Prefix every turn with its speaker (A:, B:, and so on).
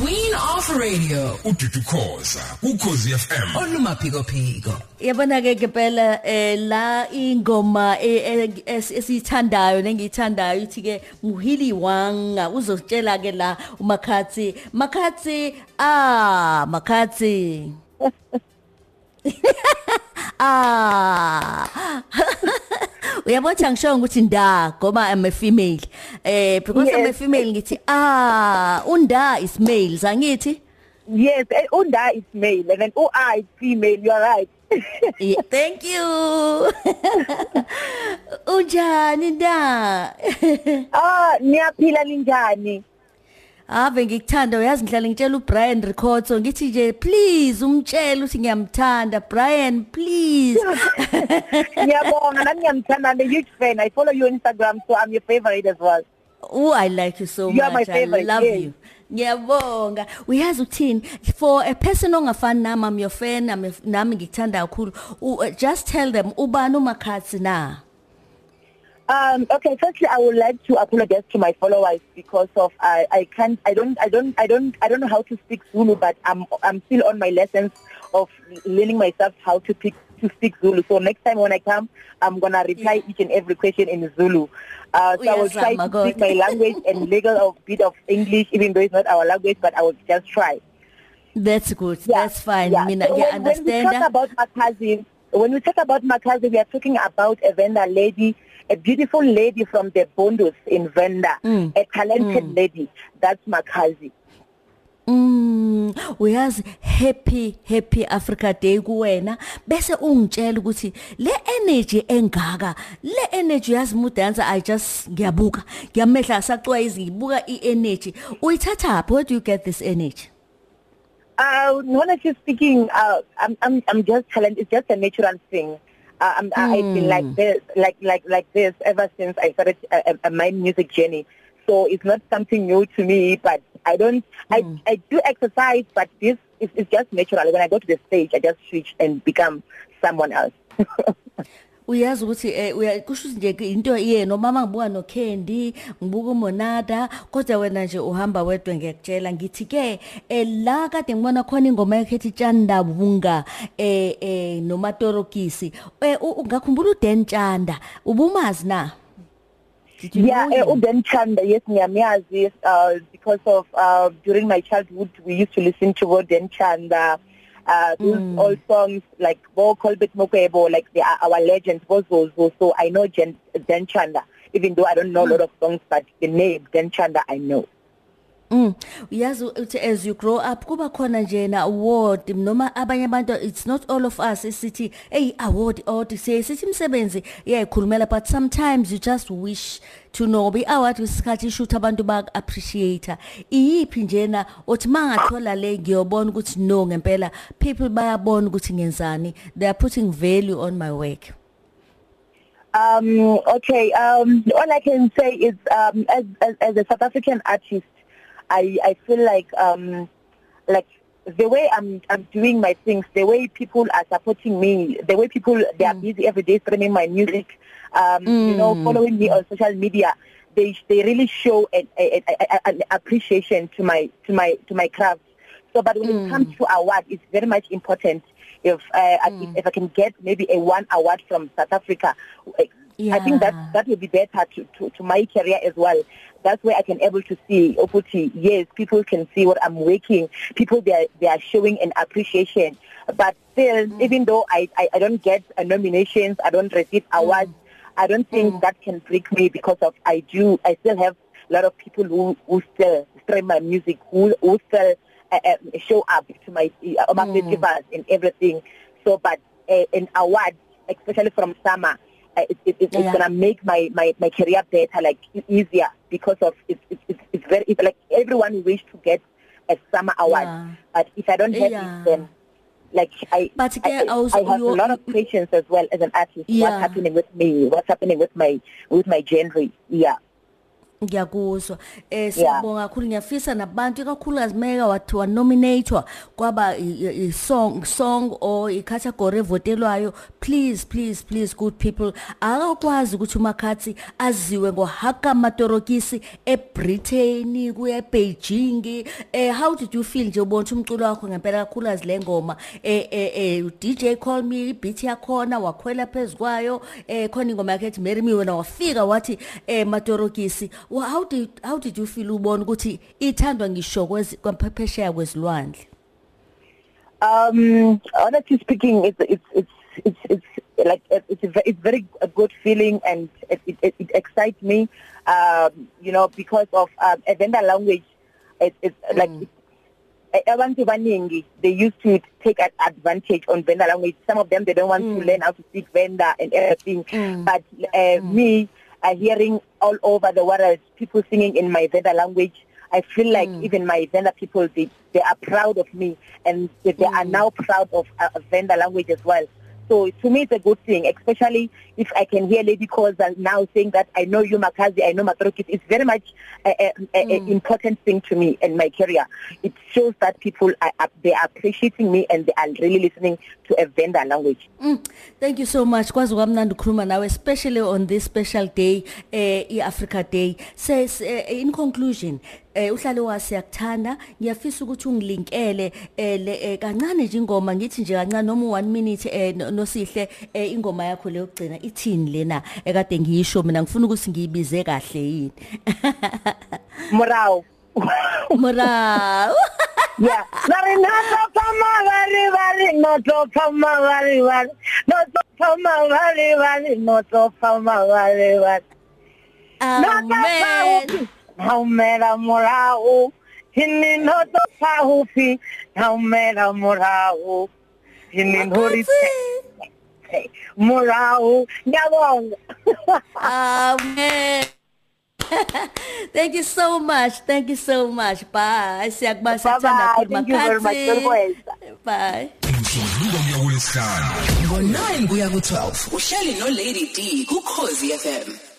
A: Queen of Radio.
B: Ududu khoza ukhozi FM
A: olumaphiko phiko.
C: Yabona ke ngempela eh la ingoma eh, eh, es- esiyithandayo nengiyithandayo ithi ke muhili wanga. Uzotshela ke la umakhathi makhathi ah makhathi ah. uyabona ngisho ukuthi nda ngoba I'm a female eh because I'm a
D: Yes.
C: female ngithi ah unda is male sangithi
D: Yes, eh, unda is male and then ua is female. You are right.
C: Yeah, thank you. Unjani nda?
D: Ah, niyaphila ninjani?
C: Ave ngikuthanda uyazi ngihlale ngitshela uBrian Records ngithi nje please umtshele ukuthi ngiyamthanda Brian please.
D: Ngiyabonga nami ngiyamthanda I'm a huge fan. I follow you on Instagram so I'm your favorite as well.
C: Oh I like you so
D: You are
C: much.
D: my
C: I
D: favorite,
C: love
D: yes.
C: you. Ngiyabonga. Uyazi uthini for a person ongafani nami I'm your fan I'm a- nami ngikuthanda kakhulu. U- uh, Just tell them ubani umakhathi na.
D: Um, okay, firstly, I would like to apologize to my followers because of I, I can't, I don't, I don't, I don't, I don't know how to speak Zulu, but I'm, I'm still on my lessons of learning myself how to speak to speak Zulu. So next time when I come, I'm gonna reply each and every question in Zulu. Uh, so I will try to speak my language and little a bit of English, even though it's not our language, but I will just try.
C: That's good. That's fine. Mina
D: so when, when we talk about Makhadzi, when we talk about Makhadzi, we are talking about a Venda lady, a beautiful lady from the Bondus in Venda,
C: Mm.
D: a talented lady. That's Makazi.
C: Mm, uyazi happy happy Africa Day kuwena bese ungitshela ukuthi le energy engaka le energy yazi mu dancer I just ngiyabuka ngiyamehla sacwayizi ngibuka i energy uyithatha where do you get this energy
D: Uh, honestly speaking, uh, I'm, I'm, I'm just talent. It's just a natural thing. Uh, I'm, I've been like this, like, like, like this ever since I started uh, uh, my music journey. So it's not something new to me, but I don't, I, I do exercise, but this is, is just natural. When I go to the stage, I just switch and become someone else.
C: uyazi ukuthi eh uya kusho ukuthi nje into yena mama ngibuka no Candy ngibuka uMonada kodwa wena nje uhamba wedwa ngiyakutshela ngithi ke eh la kade ngibona khona ingoma yakhe ethi Tshanda Bunga eh eh noMatorokisi eh u- ungakhumbula uDen Tshanda ubumazi na Did you
D: Yeah,
C: know
D: uh,
C: him?
D: Uden Chanda, yes, ngiyamazi uh, because of uh, during my childhood we used to listen to Uden Chanda. Uh, those old songs like Bo Colbert Mukwevho, like they are our legends, Bozozo. So I know Jen, Den Tshanda, even though I don't know a lot of songs, but the name Den Tshanda I know.
C: Mm. Uyazi uthi as you grow up kuba khona nje na award noma abanye abantu it's not all of us isithi hey award award siye sithi imsebenzi iyayikhulumela but sometimes you just wish to know be award isikhathi ishuthi abantu ba appreciate iyiphi njena uthi mangathola le ngiyobona ukuthi no ngempela people bayabona ukuthi ngenzani they are putting value on my work.
D: Um, okay, um, all I can say is um, as, as, as a South African artist, I, I feel like um, like the way I'm I'm doing my things, the way people are supporting me, the way people they are busy every day streaming my music, um, you know, following me on social media, they they really show an, a, a, a, an appreciation to my to my to my craft. So, but when it comes to award, it's very much important. If uh, I if, if I can get maybe a one award from South Africa, I think that that will be better to, to, to my career as well. That's where I can able to see Oputi. Yes, people can see what I'm working. People they are, they are showing an appreciation. But still,
C: Mm.
D: even though I, I, I don't get uh, nominations, I don't receive
C: Mm.
D: awards, I don't think that can break me because of I do I still have a lot of people who, who still stream my music, who, who still uh, uh, show up to my uh, my festivals and everything. So, but uh, an award, especially from SAMA, it, it, it,
C: Yeah.
D: it's gonna make my, my, my career better, like easier because of it's it's it's, it's very it's like everyone wish to get a SAMA award,
C: Yeah.
D: but if I don't have
C: Yeah.
D: it, then like I
C: But
D: I,
C: also
D: I have a lot of patience as well as an artist. What's happening with me? What's happening with my with my genre? Yeah.
C: Ngiyakuzwa eh siyabonga kakhulu ngiyafisa nabantu ikakhulukazi meka wathi wanominatwa kwaba song song or i category evotelwayo. Please please please good people. Akakwazi ukuthi umakhathi aziwe ngohaka matorokisi eBritain kuya eBeijing. Eh how did you feel nje ubona ukuthi umculo wakho ngempela kakhulukazi le ngoma? Eh eh eh DJ call me ibeat yakhona wakhwela phezukwayo eh khona ingoma yakhe ethi Mary Me wena wafika wathi eh matorokisi Well, how did how did you feel ubona ukuthi ithandwa ngisho kwezi kwaphesheya kwezilwandle
D: Um, honestly speaking, it's it's it's it's, it's like it's a, it's very a good feeling and it, it, it excites me. Um, you know, because of um, a Venda language, it, it's like. It's, abantu baningi they used to take advantage on Venda language some of them they don't want mm. to learn how to speak Venda and everything mm. but uh, mm. me uh, hearing all over the world people singing in my Venda language I feel like mm. even my Venda people they they are proud of me and they, they mm. are now proud of uh, Venda language as well so to me it's a good thing especially if I can hear lady calls now saying that I know you Makhadzi I know Matrokis. It's very much a, a, a, mm. important thing to me and my career. It shows that people are, are they are appreciating me and they are really listening to a Venda language.
C: Mm, thank you so much. Kwazi kwamnandi ukukhuluma nawe especially on this special day eh iAfrica Day. Says uh, in conclusion eh uhlalo wasiyakuthanda ngiyafisa ukuthi ungilinkele eh, le eh, kancane nje ingoma. Ngithi nje kancane noma 1 minute eh, nosihle ingoma yakho leyo kugcina ithini lena ekade ngiyisho? Mina ngifuna ukuthi ngiyibize kahle yini?
D: Moraw
C: Moraw
D: Yeah. Bari nato phama bari bari nato phama bari bari nato phama bari bari nato phama bari bari.
C: Amen.
D: naumela murahu hini no to phahufi naumela murahu hini norithe murahu ngiyabonga
C: amen Thank you so much. Thank you so much. Bye. Siyakubona sithanda
D: kumakhathi.
C: Bye.
B: Imfundo yawesana.
A: Ngo9 kuya ku12. Uhleli no Lady D kuKhosi FM.